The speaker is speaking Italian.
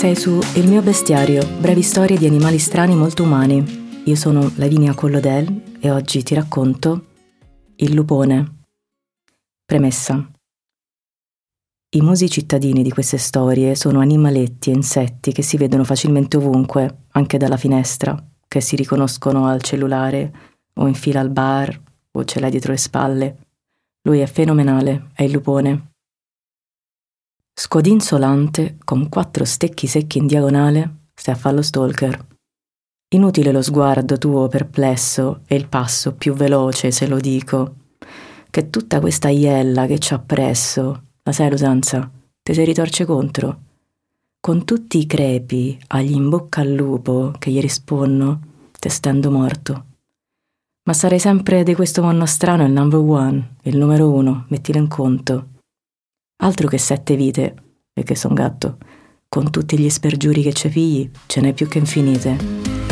Sei su Il mio bestiario, brevi storie di animali strani molto umani. Io sono Lavinia Collodel e oggi ti racconto Il lupone. Premessa. I musi cittadini di queste storie sono animaletti e insetti che si vedono facilmente ovunque, anche dalla finestra, che si riconoscono al cellulare o in fila al bar o ce l'hai dietro le spalle. Lui è fenomenale, è il lupone. Scodinzolante, con quattro stecchi secchi in diagonale, stai a fare stalker. Inutile lo sguardo tuo perplesso e il passo più veloce, se lo dico. Che tutta questa iella che c'ha appresso, la sai l'usanza, te si ritorce contro. Con tutti i crepi agli in bocca al lupo che gli risponno, te stendo morto. Ma sarei sempre di questo mondo strano il number one, il numero uno, mettilo in conto. Altro che sette vite, che son gatto. Con tutti gli spergiuri che c'è figli, ce n'è più che infinite.